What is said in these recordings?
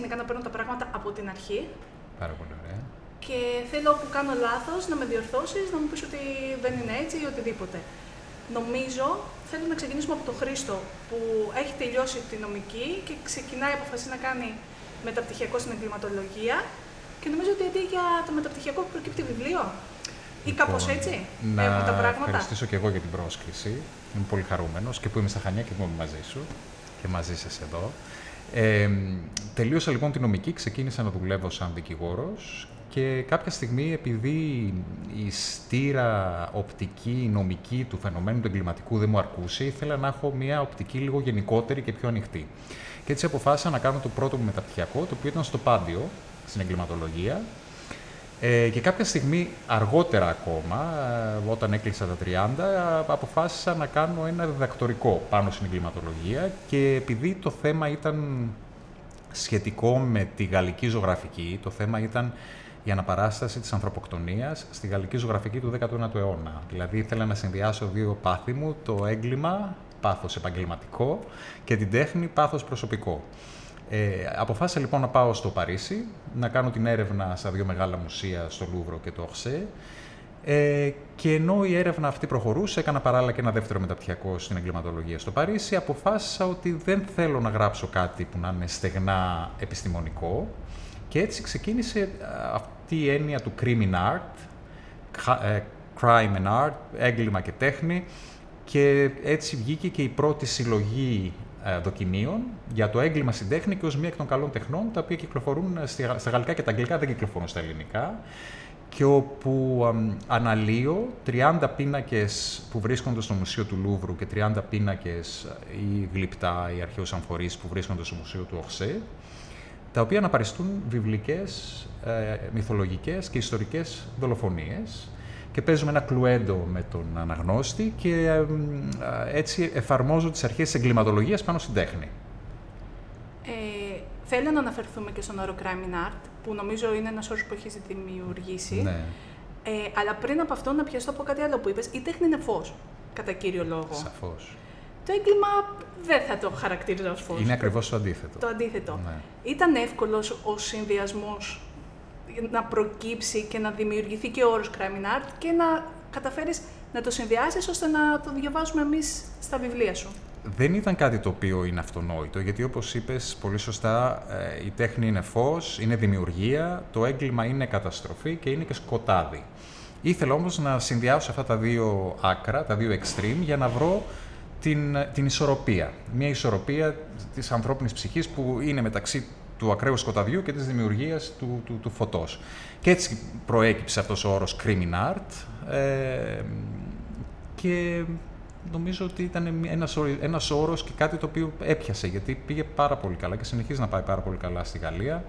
γενικά να παίρνω τα πράγματα από την αρχή. Πάρα πολύ ωραία. Και θέλω που κάνω λάθος να με διορθώσεις, να μου πεις ότι δεν είναι έτσι ή οτιδήποτε. Νομίζω, θέλω να ξεκινήσουμε από τον Χρήστο, που έχει τελειώσει τη νομική και ξεκινάει αποφασίσει να κάνει μεταπτυχιακό στην εγκληματολογία και νομίζω ότι αντί για το μεταπτυχιακό προκύπτει βιβλίο. Ή κάπως Λοιπόν, έτσι να έχουν τα πράγματα. ευχαριστήσω και εγώ για την πρόσκληση. Είμαι πολύ χαρούμενος και που είμαι στα Χανιά και που είμαι μαζί σου και μαζί σας εδώ. Ε, τελείωσα λοιπόν την νομική, ξεκίνησα να δουλεύω σαν δικηγόρος και κάποια στιγμή επειδή η στήρα οπτική, νομική του φαινομένου του εγκληματικού δεν μου αρκούσε, ήθελα να έχω μια οπτική λίγο γενικότερη και πιο ανοιχτή. Και έτσι αποφάσισα να κάνω το πρώτο μου μεταπτυχιακό, το οποίο ήταν στο Πάντιο, στην εγκληματολογία, ε, και κάποια στιγμή, αργότερα ακόμα, ε, όταν έκλεισα τα 30, ε, αποφάσισα να κάνω ένα διδακτορικό πάνω στην εγκληματολογία και επειδή το θέμα ήταν σχετικό με τη γαλλική ζωγραφική, το θέμα ήταν η αναπαράσταση της ανθρωποκτονίας στη γαλλική ζωγραφική του 19ου αιώνα. Δηλαδή ήθελα να συνδυάσω δύο πάθη μου, το έγκλημα, πάθος επαγγελματικό και την τέχνη, πάθος προσωπικό. Ε, αποφάσισα λοιπόν να πάω στο Παρίσι, να κάνω την έρευνα στα δύο μεγάλα μουσεία, στο Λούβρο και το Ορσέ. Ε, και ενώ η έρευνα αυτή προχωρούσε, έκανα παράλληλα και ένα δεύτερο μεταπτυχιακό στην εγκληματολογία στο Παρίσι, αποφάσισα ότι δεν θέλω να γράψω κάτι που να είναι στεγνά επιστημονικό. Και έτσι ξεκίνησε α, αυτή η έννοια του crimin art, κα- ε, crime and art, έγκλημα και τέχνη. Και έτσι βγήκε και η πρώτη συλλογή ε, δοκιμίων για το έγκλημα στην τέχνη και ως μία εκ των καλών τεχνών, τα οποία κυκλοφορούν ε, στη- στα γαλλικά και τα αγγλικά, δεν κυκλοφορούν στα ελληνικά και όπου αμ, αναλύω 30 πίνακες που βρίσκονται στο Μουσείο του Λούβρου και 30 πίνακες ε, ή γλυπτά ή αρχαίους αμφορείς που βρίσκονται στο Μουσείο του Ορσέ, τα οποία αναπαριστούν βιβλικές, ε, μυθολογικές και ιστορικές δολοφονίες και παίζουμε ένα κλουέντο με τον αναγνώστη και ε, μ, α, έτσι εφαρμόζω τις αρχές της εγκληματολογίας πάνω στην τέχνη. Ε, θέλω να αναφερθούμε και στον όρο crime in art, που νομίζω είναι ένας όρος που έχεις δημιουργήσει. Ναι, Ε, αλλά πριν από αυτό να πιαστώ από κάτι άλλο που είπες, η τέχνη είναι φως, κατά κύριο λόγο. σαφώς. Το έγκλημα δεν θα το χαρακτήριζα ως φως. Είναι ακριβώς το αντίθετο. Το αντίθετο. Ναι. Ήταν εύκολος ο συνδυασμός να προκύψει και να δημιουργηθεί και ο όρος crime in art και να καταφέρεις να το συνδυάσεις ώστε να το διαβάζουμε εμείς στα βιβλία σου. Δεν ήταν κάτι το οποίο είναι αυτονόητο, γιατί όπως είπες πολύ σωστά, ε, η τέχνη είναι φως, είναι δημιουργία, το έγκλημα είναι καταστροφή και είναι και σκοτάδι. Ήθελα όμως να συνδυάσω αυτά τα δύο άκρα, τα δύο extreme, για να βρω την, την ισορροπία. Μια ισορροπία της ανθρώπινης ψυχής που είναι μεταξύ του ακραίου σκοταδιού και της δημιουργίας του, του, του φωτός. Και έτσι προέκυψε αυτός ο όρος crimin art ε, και νομίζω ότι ήταν ένας, όρι- ένας όρος και κάτι το οποίο έπιασε, γιατί πήγε πάρα πολύ καλά και συνεχίζει να πάει πάρα πολύ καλά στη Γαλλία.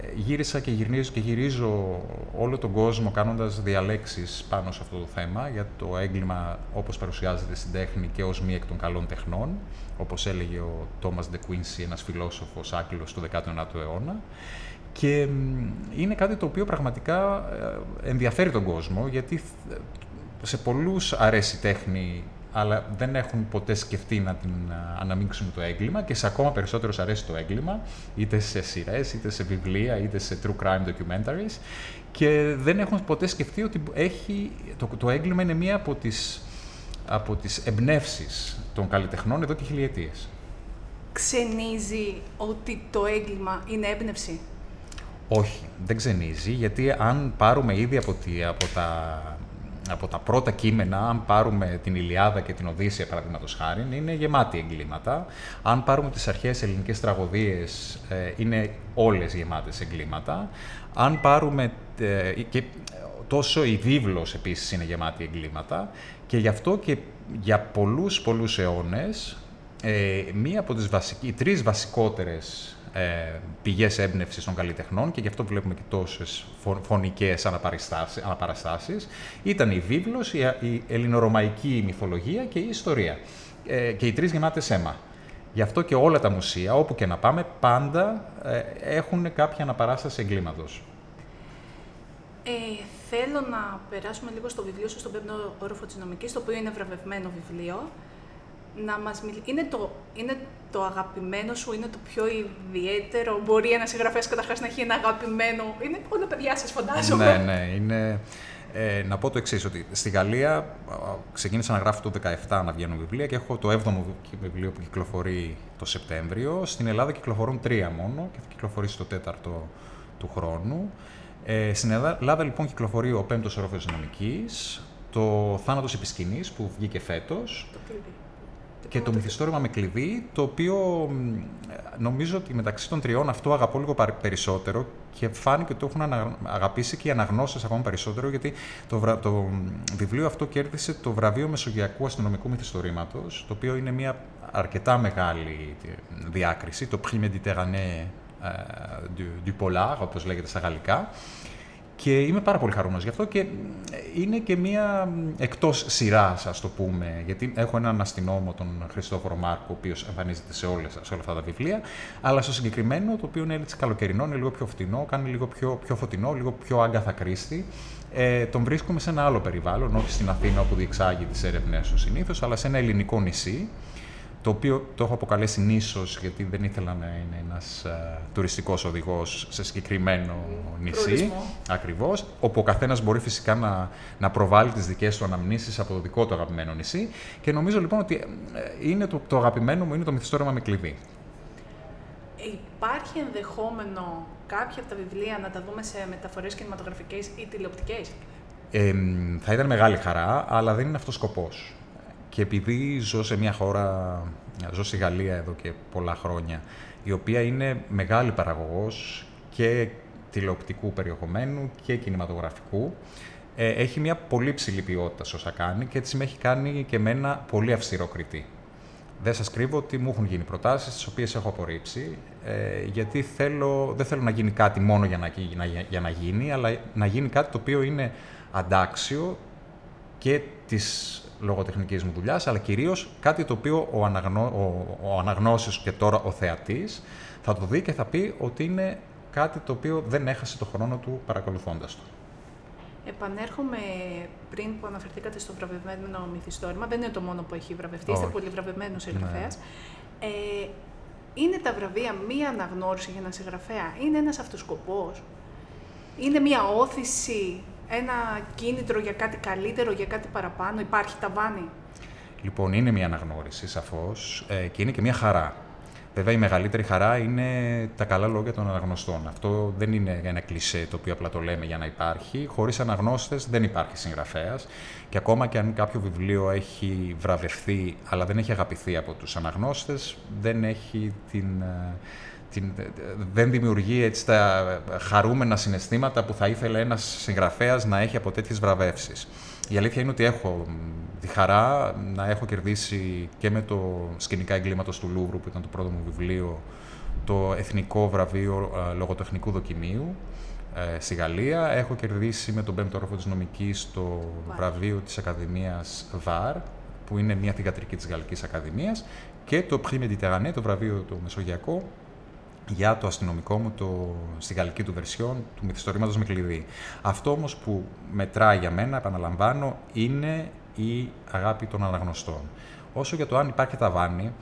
Ε, Γύρισα και γυρίζω, και γυρίζω όλο τον κόσμο κάνοντας διαλέξεις πάνω σε αυτό το θέμα για το έγκλημα όπως παρουσιάζεται στην τέχνη και ως μία εκ των καλών τεχνών, όπως έλεγε ο Τόμας De Quincy, ένας φιλόσοφος άκλος του 19ου αιώνα. Και μ, είναι κάτι το οποίο πραγματικά ε, ενδιαφέρει τον κόσμο, γιατί θ- σε πολλούς αρέσει η τέχνη, αλλά δεν έχουν ποτέ σκεφτεί να την α, αναμίξουν το έγκλημα και σε ακόμα περισσότερους αρέσει το έγκλημα, είτε σε σειρές, είτε σε βιβλία, είτε σε true crime documentaries και δεν έχουν ποτέ σκεφτεί ότι έχει, το, το έγκλημα είναι μία από τις, από τις εμπνεύσεις των καλλιτεχνών εδώ και χιλιετίες. Ξενίζει ότι το έγκλημα είναι έμπνευση; Όχι, δεν ξενίζει, γιατί αν πάρουμε ήδη από, τη, από, τα, από τα πρώτα κείμενα, αν πάρουμε την Ηλιάδα και την Οδύσσια, παραδείγματος χάρη, είναι γεμάτη εγκλήματα. Αν πάρουμε τις αρχαίες ελληνικές τραγωδίες, ε, είναι όλες γεμάτες εγκλήματα. Αν πάρουμε... ε, και τόσο η βίβλος επίσης είναι γεμάτη εγκλήματα. Και γι' αυτό και για πολλούς πολλούς αιώνες, ε, μία από τις βασικ... οι τρεις βασικότερες ε, πηγές έμπνευσης των καλλιτεχνών και γι' αυτό βλέπουμε και τόσες φω- φωνικές αναπαραστάσεις, αναπαραστάσεις ήταν η βίβλος, η, η ελληνορωμαϊκή μυθολογία και η ιστορία. Ε, και οι τρεις γεμάτες αίμα. Γι' αυτό και όλα τα μουσεία, όπου και να πάμε, πάντα ε, έχουν κάποια αναπαράσταση εγκλήματος. Ε, θέλω να περάσουμε λίγο στο βιβλίο σου, στον πέμπτο όροφο της νομικής, το οποίο είναι βραβευμένο βιβλίο. να μας μιλήσει. Είναι το, είναι το αγαπημένο σου, είναι το πιο ιδιαίτερο. Μπορεί ένας συγγραφέας καταρχάς να έχει ένα αγαπημένο. Είναι όλα παιδιά σας, φαντάζομαι. ναι, ναι. Είναι, ε, να πω το εξής, ότι στη Γαλλία ξεκίνησα να γράφω το 17 να βγαίνουν βιβλία και έχω το 7ο βιβλίο που κυκλοφορεί το Σεπτέμβριο. Στην Ελλάδα κυκλοφορούν τρία μόνο και θα κυκλοφορήσει το τέταρτο του χρόνου. Ε, στην Ελλάδα λοιπόν κυκλοφορεί ο πέμπτος ορόφιος νομικής, το θάνατος επισκηνής που βγήκε φέτος. Το κλειδί. Και το μυθιστόρημα με κλειδί, το οποίο νομίζω ότι μεταξύ των τριών αυτό αγαπώ λίγο περισσότερο και φάνηκε ότι το έχουν αγαπήσει και οι αναγνώσει ακόμα περισσότερο, γιατί το, το βιβλίο αυτό κέρδισε το βραβείο Μεσογειακού Αστυνομικού Μυθιστορήματος, το οποίο είναι μια αρκετά μεγάλη διάκριση, το Prix Méditerranée ε, du, du Polar, όπως λέγεται στα γαλλικά. Και είμαι πάρα πολύ χαρούμενος γι' αυτό και είναι και μία εκτός σειράς, ας το πούμε, γιατί έχω έναν αστυνόμο, τον Χριστόφορο Μάρκο, ο οποίος εμφανίζεται σε, όλες, σε όλα αυτά τα βιβλία, αλλά στο συγκεκριμένο, το οποίο είναι έτσι καλοκαιρινό, είναι λίγο πιο φτηνό, κάνει λίγο πιο, πιο φωτεινό, λίγο πιο άγκαθα κρίστη. Ε, τον βρίσκουμε σε ένα άλλο περιβάλλον, όχι στην Αθήνα όπου διεξάγει τις έρευνές του συνήθως, αλλά σε ένα ελληνικό νησί, το οποίο το έχω αποκαλέσει νήσος, γιατί δεν ήθελα να είναι ένας α, τουριστικός οδηγός σε συγκεκριμένο νησί. Προορισμό. Ακριβώς, όπου ο καθένας μπορεί φυσικά να, να προβάλλει τις δικές του αναμνήσεις από το δικό του αγαπημένο νησί. Και νομίζω λοιπόν ότι ε, είναι το, το αγαπημένο μου είναι το μυθιστόρημα με κλειδί. Υπάρχει ενδεχόμενο κάποια από τα βιβλία να τα δούμε σε μεταφορές κινηματογραφικές ή τηλεοπτικές; Ε, θα ήταν μεγάλη χαρά, αλλά δεν είναι αυτός ο σκοπός. Και επειδή ζω σε μια χώρα, ζω στη Γαλλία εδώ και πολλά χρόνια, η οποία είναι μεγάλη παραγωγός και τηλεοπτικού περιεχομένου και κινηματογραφικού, ε, έχει μια πολύ ψηλή ποιότητα σε όσα κάνει και έτσι με έχει κάνει και εμένα πολύ αυστηρό κριτή. Δεν σας κρύβω ότι μου έχουν γίνει προτάσεις, τις οποίες έχω απορρίψει, ε, γιατί θέλω, δεν θέλω να γίνει κάτι μόνο για να, για να γίνει, αλλά να γίνει κάτι το οποίο είναι αντάξιο και της λογοτεχνικής μου δουλειάς, αλλά κυρίως κάτι το οποίο ο, αναγνώ, ο, ο αναγνώσιος και τώρα ο θεατής θα το δει και θα πει ότι είναι κάτι το οποίο δεν έχασε το χρόνο του παρακολουθώντας το. Επανέρχομαι πριν που αναφερθήκατε στο βραβευμένο μυθιστόρημα. Δεν είναι το μόνο που έχει βραβευτεί, είστε πολύ βραβευμένος συγγραφέα. Ναι. Ε, είναι τα βραβεία μία αναγνώριση για έναν συγγραφέα, είναι ένας αυτοσκοπός, είναι μία όθηση ένα κίνητρο για κάτι καλύτερο, για κάτι παραπάνω, υπάρχει ταβάνι; Λοιπόν, είναι μια αναγνώριση σαφώς ε, και είναι και μια χαρά. Βέβαια, η μεγαλύτερη χαρά είναι τα καλά λόγια των αναγνωστών. Αυτό δεν είναι ένα κλισέ το οποίο απλά το λέμε για να υπάρχει. Χωρίς αναγνώστες δεν υπάρχει συγγραφέας. Και ακόμα και αν κάποιο βιβλίο έχει βραβευθεί, αλλά δεν έχει αγαπηθεί από τους αναγνώστες, δεν έχει την ε, την, δεν δημιουργεί έτσι τα χαρούμενα συναισθήματα που θα ήθελε ένας συγγραφέας να έχει από τέτοιες βραβεύσεις. Η αλήθεια είναι ότι έχω τη χαρά να έχω κερδίσει και με το σκηνικά εγκλήματος του Λούβρου, που ήταν το πρώτο μου βιβλίο, το Εθνικό Βραβείο ε, Λογοτεχνικού Δοκιμίου ε, στη Γαλλία. Έχω κερδίσει με τον πέμπτο όροφο της νομικής το βραβείο της Ακαδημίας ΒΑΡ, που είναι μια θηγατρική της Γαλλικής Ακαδημίας, και το Prix Méditerranée, το βραβείο το Μεσογειακό, για το αστυνομικό μου το, στη γαλλική του βερσιόν του μυθιστορήματος με κλειδί. Αυτό όμως που μετράει για μένα, επαναλαμβάνω, είναι η αγάπη των αναγνωστών. Όσο για το αν υπάρχει ταβάνι,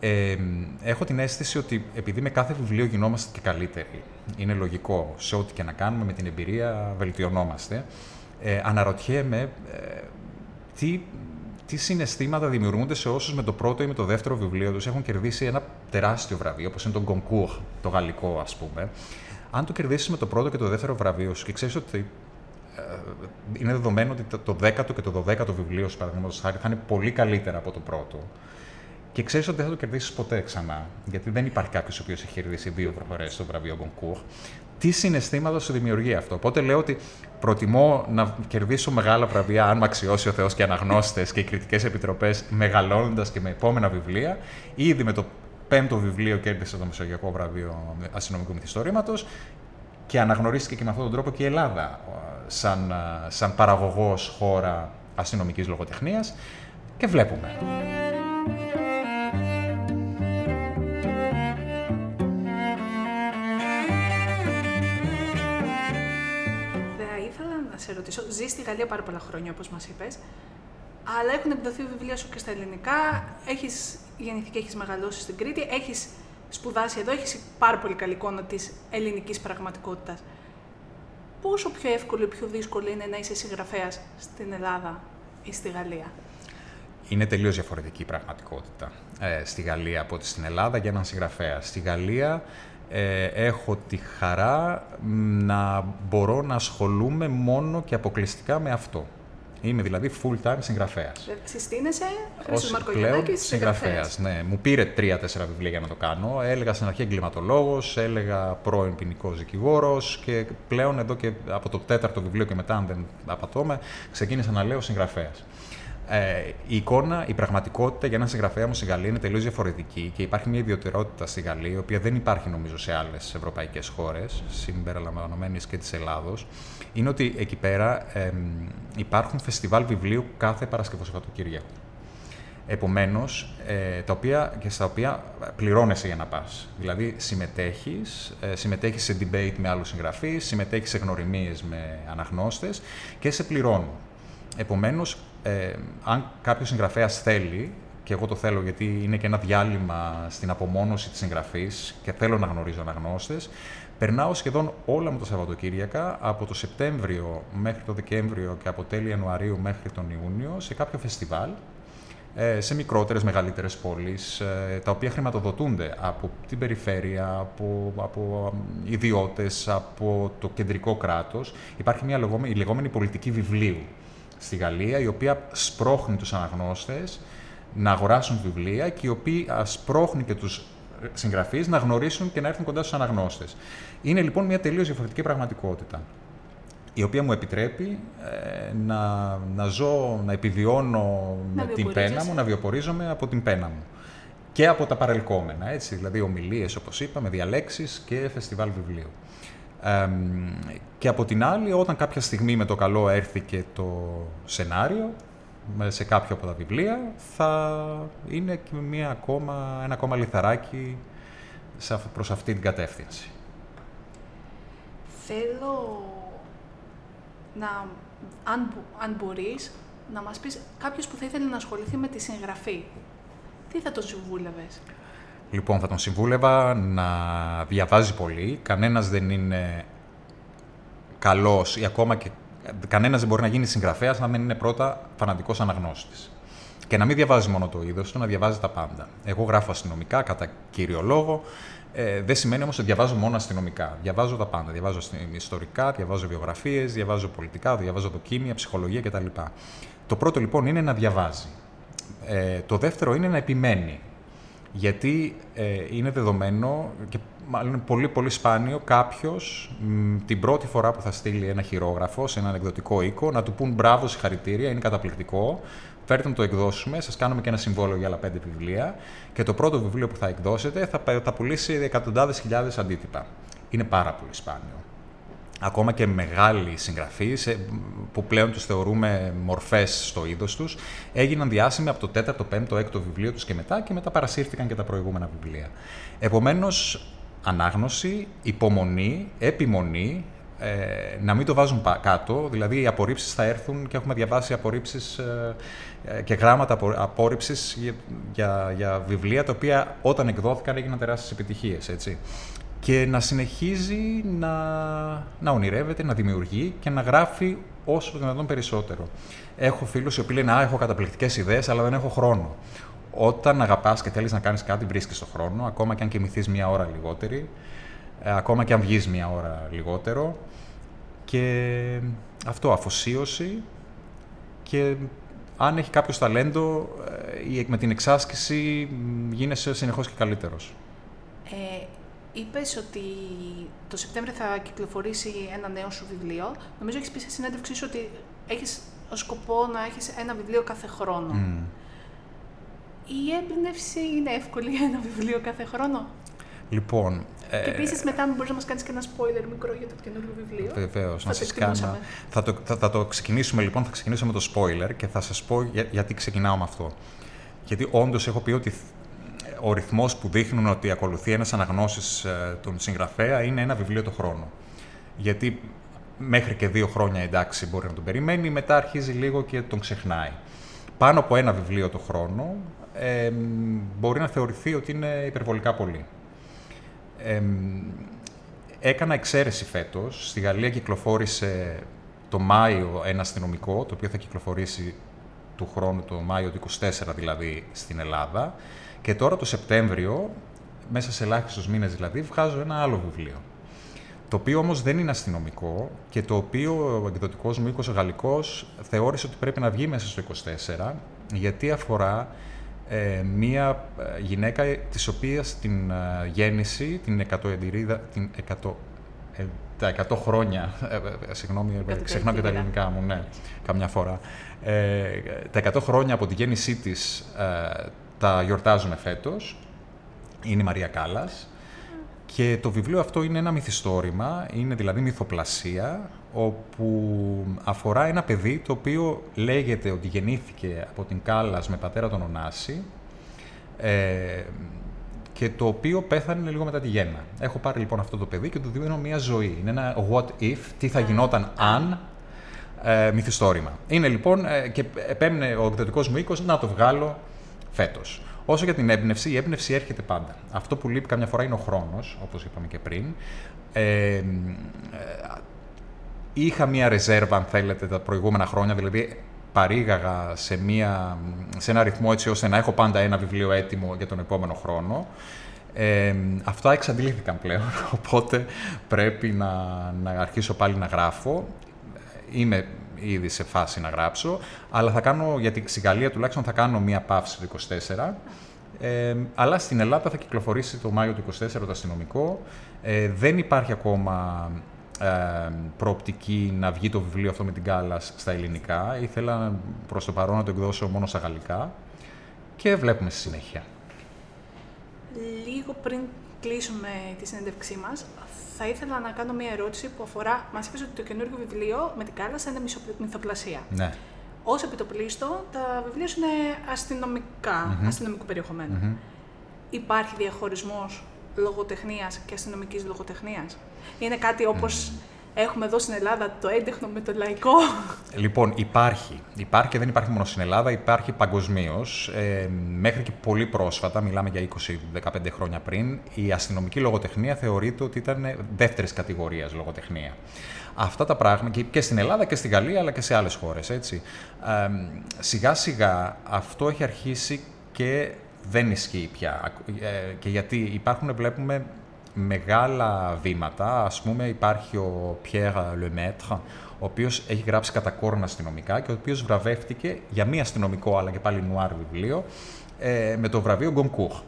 ε, έχω την αίσθηση ότι επειδή με κάθε βιβλίο γινόμαστε και καλύτεροι, είναι λογικό, σε ό,τι και να κάνουμε, με την εμπειρία βελτιωνόμαστε, ε, αναρωτιέμαι ε, τι τι συναισθήματα δημιουργούνται σε όσους με το πρώτο ή με το δεύτερο βιβλίο τους έχουν κερδίσει ένα τεράστιο βραβείο, όπως είναι το Goncourt, το γαλλικό ας πούμε. Αν το κερδίσεις με το πρώτο και το δεύτερο βραβείο σου και ξέρεις ότι ε, είναι δεδομένο ότι το δέκατο και το δωδέκατο βιβλίο σου, παραδείγματος χάρη, θα είναι πολύ καλύτερα από το πρώτο. Και ξέρεις ότι δεν θα το κερδίσεις ποτέ ξανά. Γιατί δεν υπάρχει κάποιος ο οποίος έχει κερδίσει δύο φορές το βραβείο Goncourt τι συναισθήματα σου δημιουργεί αυτό. Οπότε λέω ότι προτιμώ να κερδίσω μεγάλα βραβεία, αν με αξιώσει ο Θεός και αναγνώστες και οι κριτικές επιτροπές, μεγαλώνοντας και με επόμενα βιβλία. Ήδη με το πέμπτο βιβλίο κέρδισε το Μεσογειακό Βραβείο Αστυνομικού Μυθιστορήματος και αναγνωρίστηκε και με αυτόν τον τρόπο και η Ελλάδα σαν, σαν παραγωγός χώρα αστυνομικής λογοτεχνίας και βλέπουμε. Ρωτήσω, ζεις στη Γαλλία πάρα πολλά χρόνια, όπως μας είπες. αλλά έχουν εκδοθεί βιβλία σου και στα ελληνικά. Έχεις γεννηθεί και έχεις μεγαλώσει στην Κρήτη. Έχεις σπουδάσει εδώ, έχεις πάρα πολύ καλή εικόνα της ελληνικής πραγματικότητας. Πόσο πιο εύκολο ή πιο δύσκολο είναι να είσαι συγγραφέας στην Ελλάδα ή στη Γαλλία; Είναι τελείως διαφορετική η πραγματικότητα ε, στη Γαλλία από ότι στην Ελλάδα για έναν συγγραφέα. Στη Γαλλία ε, έχω τη χαρά να μπορώ να ασχολούμαι μόνο και αποκλειστικά με αυτό. Είμαι δηλαδή full-time συγγραφέας. Ε, συστήνεσαι, Χρήστος Μαρκογιαννάκης, συγγραφέας. Ναι, μου πήρε τρία-τέσσερα βιβλία για να το κάνω. Έλεγα στην αρχή εγκληματολόγος, έλεγα πρώην ποινικό δικηγόρος και πλέον εδώ και από το τέταρτο βιβλίο και μετά, αν δεν απατώμε, ξεκίνησα να λέω συγγραφέας. Ε, η εικόνα, η πραγματικότητα για έναν συγγραφέα μου στη Γαλλία είναι τελείως διαφορετική και υπάρχει μια ιδιαιτερότητα στη Γαλλία, η οποία δεν υπάρχει νομίζω σε άλλες ευρωπαϊκές χώρες, συμπεριλαμβανομένης και της Ελλάδος. Είναι ότι εκεί πέρα ε, υπάρχουν φεστιβάλ βιβλίου κάθε Παρασκευό Σαββατοκύριακο. Επομένως, ε, τα οποία, και στα οποία πληρώνεσαι για να πας. Δηλαδή, συμμετέχεις, ε, συμμετέχεις σε debate με άλλους συγγραφείς, συμμετέχεις σε γνωριμίες με αναγνώστες και σε πληρώνουν. Επομένως, ε, αν κάποιος συγγραφέας θέλει, και εγώ το θέλω γιατί είναι και ένα διάλειμμα στην απομόνωση της συγγραφής και θέλω να γνωρίζω αναγνώστες, περνάω σχεδόν όλα μου τα Σαββατοκύριακα από το Σεπτέμβριο μέχρι το Δεκέμβριο και από τέλη Ιανουαρίου μέχρι τον Ιούνιο σε κάποιο φεστιβάλ ε, σε μικρότερες, μεγαλύτερες πόλεις, ε, τα οποία χρηματοδοτούνται από την περιφέρεια, από, από ιδιώτες, από το κεντρικό κράτος. Υπάρχει μια λεγόμενη, η λεγόμενη πολιτική βιβλίου, στη Γαλλία, η οποία σπρώχνει τους αναγνώστες να αγοράσουν βιβλία και η οποία σπρώχνει και τους συγγραφείς να γνωρίσουν και να έρθουν κοντά στους αναγνώστες. Είναι λοιπόν μια τελείως διαφορετική πραγματικότητα η οποία μου επιτρέπει ε, να, να ζω, να επιβιώνω με την πένα μου, να βιοπορίζομαι από την πένα μου. Και από τα παρελκόμενα, έτσι, δηλαδή ομιλίες, όπως είπαμε, διαλέξεις και φεστιβάλ βιβλίου και από την άλλη, όταν κάποια στιγμή με το καλό έρθει και το σενάριο, σε κάποιο από τα βιβλία, θα είναι και μια ακόμα, ένα ακόμα λιθαράκι προς αυτή την κατεύθυνση. Θέλω να, αν, αν μπορείς, να μας πεις κάποιος που θα ήθελε να ασχοληθεί με τη συγγραφή. Τι θα τον συμβούλευες; Λοιπόν, θα τον συμβούλευα να διαβάζει πολύ. Κανένας δεν είναι καλός ή ακόμα και κανένας δεν μπορεί να γίνει συγγραφέας αν δεν είναι πρώτα φανατικός αναγνώστης. Και να μην διαβάζει μόνο το είδος του, να διαβάζει τα πάντα. Εγώ γράφω αστυνομικά κατά κύριο λόγο. Ε, δεν σημαίνει όμως ότι διαβάζω μόνο αστυνομικά. Διαβάζω τα πάντα. Διαβάζω ιστορικά, διαβάζω βιογραφίες, διαβάζω πολιτικά, διαβάζω δοκίμια, ψυχολογία κτλ. Το πρώτο λοιπόν είναι να διαβάζει. Ε, το δεύτερο είναι να επιμένει γιατί ε, είναι δεδομένο και μάλλον είναι πολύ πολύ σπάνιο κάποιος την πρώτη φορά που θα στείλει ένα χειρόγραφο σε ένα εκδοτικό οίκο να του πούν μπράβο, συγχαρητήρια, είναι καταπληκτικό. Φέρτε να το εκδώσουμε, σας κάνουμε και ένα συμβόλαιο για άλλα πέντε βιβλία και το πρώτο βιβλίο που θα εκδώσετε θα, θα πουλήσει εκατοντάδες χιλιάδες αντίτυπα. Είναι πάρα πολύ σπάνιο ακόμα και μεγάλοι συγγραφείς, ε, που πλέον τους θεωρούμε μορφές στο είδος τους, έγιναν διάσημοι από το 4ο, 5ο, 6ο βιβλίο τους και μετά και μετά παρασύρθηκαν και τα προηγούμενα βιβλία. Επομένως, ανάγνωση, υπομονή, επιμονή, ε, να μην το βάζουν κάτω, δηλαδή οι απορρίψεις θα έρθουν και έχουμε διαβάσει απορρίψεις ε, ε και γράμματα απόρριψης για, για, για, βιβλία τα οποία όταν εκδόθηκαν έγιναν τεράστιες επιτυχίες, έτσι και να συνεχίζει να, να ονειρεύεται, να δημιουργεί και να γράφει όσο το δυνατόν περισσότερο. Έχω φίλους οι οποίοι λένε «Α, έχω καταπληκτικές ιδέες, αλλά δεν έχω χρόνο». Όταν αγαπάς και θέλεις να κάνεις κάτι, βρίσκεις το χρόνο, ακόμα και αν κοιμηθείς μία ώρα λιγότερη, ε, ακόμα και αν βγεις μία ώρα λιγότερο. Και αυτό, αφοσίωση και αν έχει κάποιος ταλέντο, ε, με την εξάσκηση γίνεσαι συνεχώς και καλύτερος. Ε, Είπες ότι το Σεπτέμβριο θα κυκλοφορήσει ένα νέο σου βιβλίο. Νομίζω έχεις πει σε συνέντευξή σου ότι έχεις ως σκοπό να έχεις ένα βιβλίο κάθε χρόνο. Η έμπνευση είναι εύκολη για ένα βιβλίο κάθε χρόνο; Λοιπόν. Και ε, επίσης μετά μπορείς να μας κάνεις και ένα spoiler μικρό για το καινούργιο βιβλίο. Βεβαίως, να σας κάνω. Θα το, θα, θα, το ξεκινήσουμε λοιπόν, θα ξεκινήσουμε με το spoiler και θα σας πω γιατί ξεκινάω με αυτό. Γιατί όντως έχω πει ότι ο ρυθμός που δείχνουν ότι ακολουθεί ένας αναγνώσεις ε, τον συγγραφέα είναι ένα βιβλίο το χρόνο. Γιατί μέχρι και δύο χρόνια εντάξει μπορεί να τον περιμένει, μετά αρχίζει λίγο και τον ξεχνάει. πάνω από ένα βιβλίο το χρόνο ε, μπορεί να θεωρηθεί ότι είναι υπερβολικά πολύ. Ε, έκανα εξαίρεση φέτος. Στη Γαλλία κυκλοφόρησε το Μάιο ένα αστυνομικό, το οποίο θα κυκλοφορήσει του χρόνου, το Μάιο του 24 δηλαδή, στην Ελλάδα. Και τώρα το Σεπτέμβριο, μέσα σε ελάχιστους μήνες δηλαδή, βγάζω ένα άλλο βιβλίο. Το οποίο όμως δεν είναι αστυνομικό και το οποίο ο εκδοτικός μου οίκος ο Γαλλικός θεώρησε ότι πρέπει να βγει μέσα στο 24, γιατί αφορά ε, μία ε, γυναίκα της οποίας την ε, γέννηση, την 100 την 100, ε, τα 100 χρόνια, ε, συγγνώμη, ξεχνάω και τα ελληνικά μου, ναι, καμιά φορά, τα 100 χρόνια από τη γέννησή της τα γιορτάζουμε φέτος, είναι η Μαρία Κάλλας, και το βιβλίο αυτό είναι ένα μυθιστόρημα, είναι δηλαδή μυθοπλασία, όπου αφορά ένα παιδί το οποίο λέγεται ότι γεννήθηκε από την Κάλλας με πατέρα τον Ωνάση ε, και το οποίο πέθανε λίγο μετά τη γέννα. Έχω πάρει λοιπόν αυτό το παιδί και του δίνω μια ζωή. Είναι ένα what if, τι θα γινόταν αν, ε, μυθιστόρημα. Είναι λοιπόν ε, και επέμεινε ο εκδοτικός μου οίκος να το βγάλω φέτος. Όσο για την έμπνευση, η έμπνευση έρχεται πάντα. Αυτό που λείπει καμιά φορά είναι ο χρόνος, όπως είπαμε και πριν. Ε, είχα μία ρεζέρβα, αν θέλετε, τα προηγούμενα χρόνια, δηλαδή παρήγαγα σε, μία, σε ένα ρυθμό έτσι ώστε να έχω πάντα ένα βιβλίο έτοιμο για τον επόμενο χρόνο. Ε, αυτά εξαντλήθηκαν πλέον, οπότε πρέπει να, να αρχίσω πάλι να γράφω. Είμαι ήδη σε φάση να γράψω, αλλά θα κάνω, γιατί στη Γαλλία τουλάχιστον θα κάνω μία παύση το 24, ε, αλλά στην Ελλάδα θα κυκλοφορήσει το Μάιο του 24 το αστυνομικό. Ε, δεν υπάρχει ακόμα ε, προοπτική να βγει το βιβλίο αυτό με την Κάλλα στα ελληνικά. Ήθελα προς το παρόν να το εκδώσω μόνο στα γαλλικά και βλέπουμε στη συνέχεια. Λίγο πριν κλείσουμε τη συνέντευξή μας, θα ήθελα να κάνω μια ερώτηση που αφορά, μας είπες ότι το καινούργιο βιβλίο με την Κάλλα είναι μυθοπλασία. Ναι. Ω επιτοπλίστων, τα βιβλία σου είναι αστυνομικά, mm-hmm. αστυνομικού περιεχομένου. Mm-hmm. Υπάρχει διαχωρισμός λογοτεχνίας και αστυνομικής λογοτεχνίας; Είναι κάτι όπως έχουμε εδώ στην Ελλάδα το έντεχνο με το λαϊκό. Λοιπόν, υπάρχει. Υπάρχει και δεν υπάρχει μόνο στην Ελλάδα, υπάρχει παγκοσμίως. Ε, μέχρι και πολύ πρόσφατα, μιλάμε για 20-15 χρόνια πριν, η αστυνομική λογοτεχνία θεωρείται ότι ήταν δεύτερης κατηγορίας λογοτεχνία. Αυτά τα πράγματα και στην Ελλάδα και στη Γαλλία αλλά και σε άλλες χώρες. Έτσι. Ε, σιγά σιγά αυτό έχει αρχίσει και δεν ισχύει πια. Ε, και γιατί υπάρχουν, βλέπουμε, μεγάλα βήματα. Ας πούμε, υπάρχει ο Pierre Lemaitre, ο οποίος έχει γράψει κατά κόρνα αστυνομικά και ο οποίος βραβεύτηκε για μία αστυνομικό, αλλά και πάλι νουάρ βιβλίο, ε, με το βραβείο Goncourt.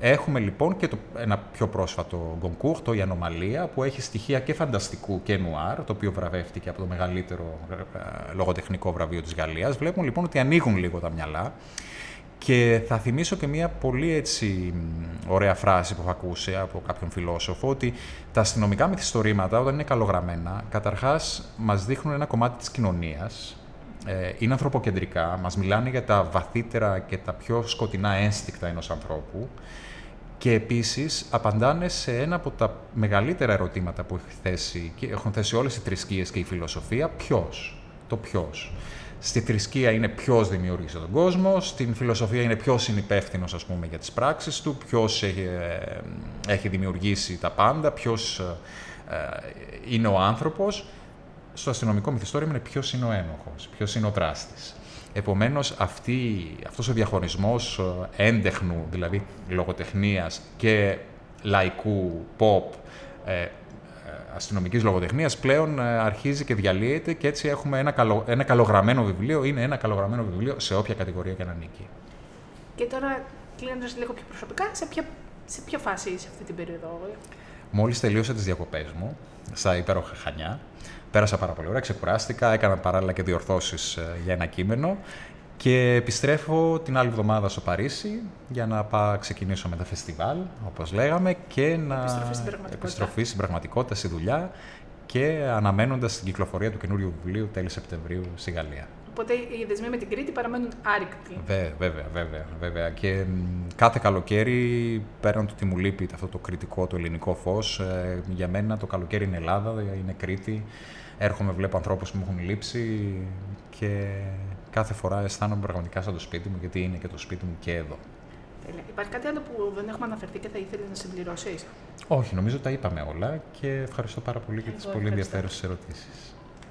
Έχουμε λοιπόν και το, ένα πιο πρόσφατο Goncourt, το «Η Ανομαλία», που έχει στοιχεία και φανταστικού και νουάρ, το οποίο βραβεύτηκε από το μεγαλύτερο ε, λογοτεχνικό βραβείο της Γαλλίας. Βλέπουμε λοιπόν ότι ανοίγουν λίγο τα μυαλά και θα θυμίσω και μια πολύ έτσι ωραία φράση που έχω ακούσει από κάποιον φιλόσοφο, ότι τα αστυνομικά μυθιστορήματα, όταν είναι καλογραμμένα, καταρχάς μας δείχνουν ένα κομμάτι της κοινωνίας, ε, είναι ανθρωποκεντρικά, μας μιλάνε για τα βαθύτερα και τα πιο σκοτεινά ένστικτα ενός ανθρώπου και επίσης απαντάνε σε ένα από τα μεγαλύτερα ερωτήματα που έχει θέσει, και έχουν θέσει όλες οι θρησκείες και η φιλοσοφία, ποιος, το ποιος. Στη θρησκεία είναι ποιος δημιούργησε τον κόσμο, στην φιλοσοφία είναι ποιος είναι υπεύθυνος για τις πράξεις του, ποιος έχει, ε, έχει δημιουργήσει τα πάντα, ποιος ε, είναι ο άνθρωπος. Στο αστυνομικό μυθιστόρημα είναι ποιος είναι ο ένοχος, ποιος είναι ο δράστης. Επομένως, αυτός ο διαχωρισμός ε, έντεχνου, δηλαδή λογοτεχνίας και λαϊκού pop, αστυνομικής λογοτεχνίας πλέον ε, αρχίζει και διαλύεται και έτσι έχουμε ένα, καλο, ένα καλογραμμένο βιβλίο, είναι ένα καλογραμμένο βιβλίο σε όποια κατηγορία και να ανήκει. Και τώρα, κλείνοντας λίγο πιο προσωπικά, σε ποια, σε ποια φάση είσαι αυτή την περίοδο. Μόλις τελείωσα τις διακοπές μου, στα υπέροχα Χανιά, πέρασα πάρα πολύ ωραία, ξεκουράστηκα, έκανα παράλληλα και διορθώσεις ε, για ένα κείμενο και επιστρέφω την άλλη εβδομάδα στο Παρίσι για να πάω ξεκινήσω με τα φεστιβάλ, όπως λέγαμε, και να επιστροφή στην πραγματικότητα, επιστροφή στην πραγματικότητα στη δουλειά και αναμένοντας την κυκλοφορία του καινούριου βιβλίου τέλη Σεπτεμβρίου στη Γαλλία. Οπότε οι δεσμοί με την Κρήτη παραμένουν άρρηκτοι. Βέβαια, βέβαια, βέβαια. Και κάθε καλοκαίρι, πέραν του ότι μου λείπει αυτό το κριτικό, το ελληνικό φως, ε, για μένα το καλοκαίρι είναι Ελλάδα, είναι Κρήτη. Έρχομαι, βλέπω ανθρώπους που μου έχουν λείψει και κάθε φορά αισθάνομαι πραγματικά σαν το σπίτι μου, γιατί είναι και το σπίτι μου και εδώ. Τέλεια. Υπάρχει κάτι άλλο που δεν έχουμε αναφερθεί και θα ήθελες να συμπληρώσεις; Όχι, νομίζω τα είπαμε όλα και ευχαριστώ πάρα πολύ για Εγώ τις πολύ ευχαριστώ. ενδιαφέρουσες ερωτήσεις.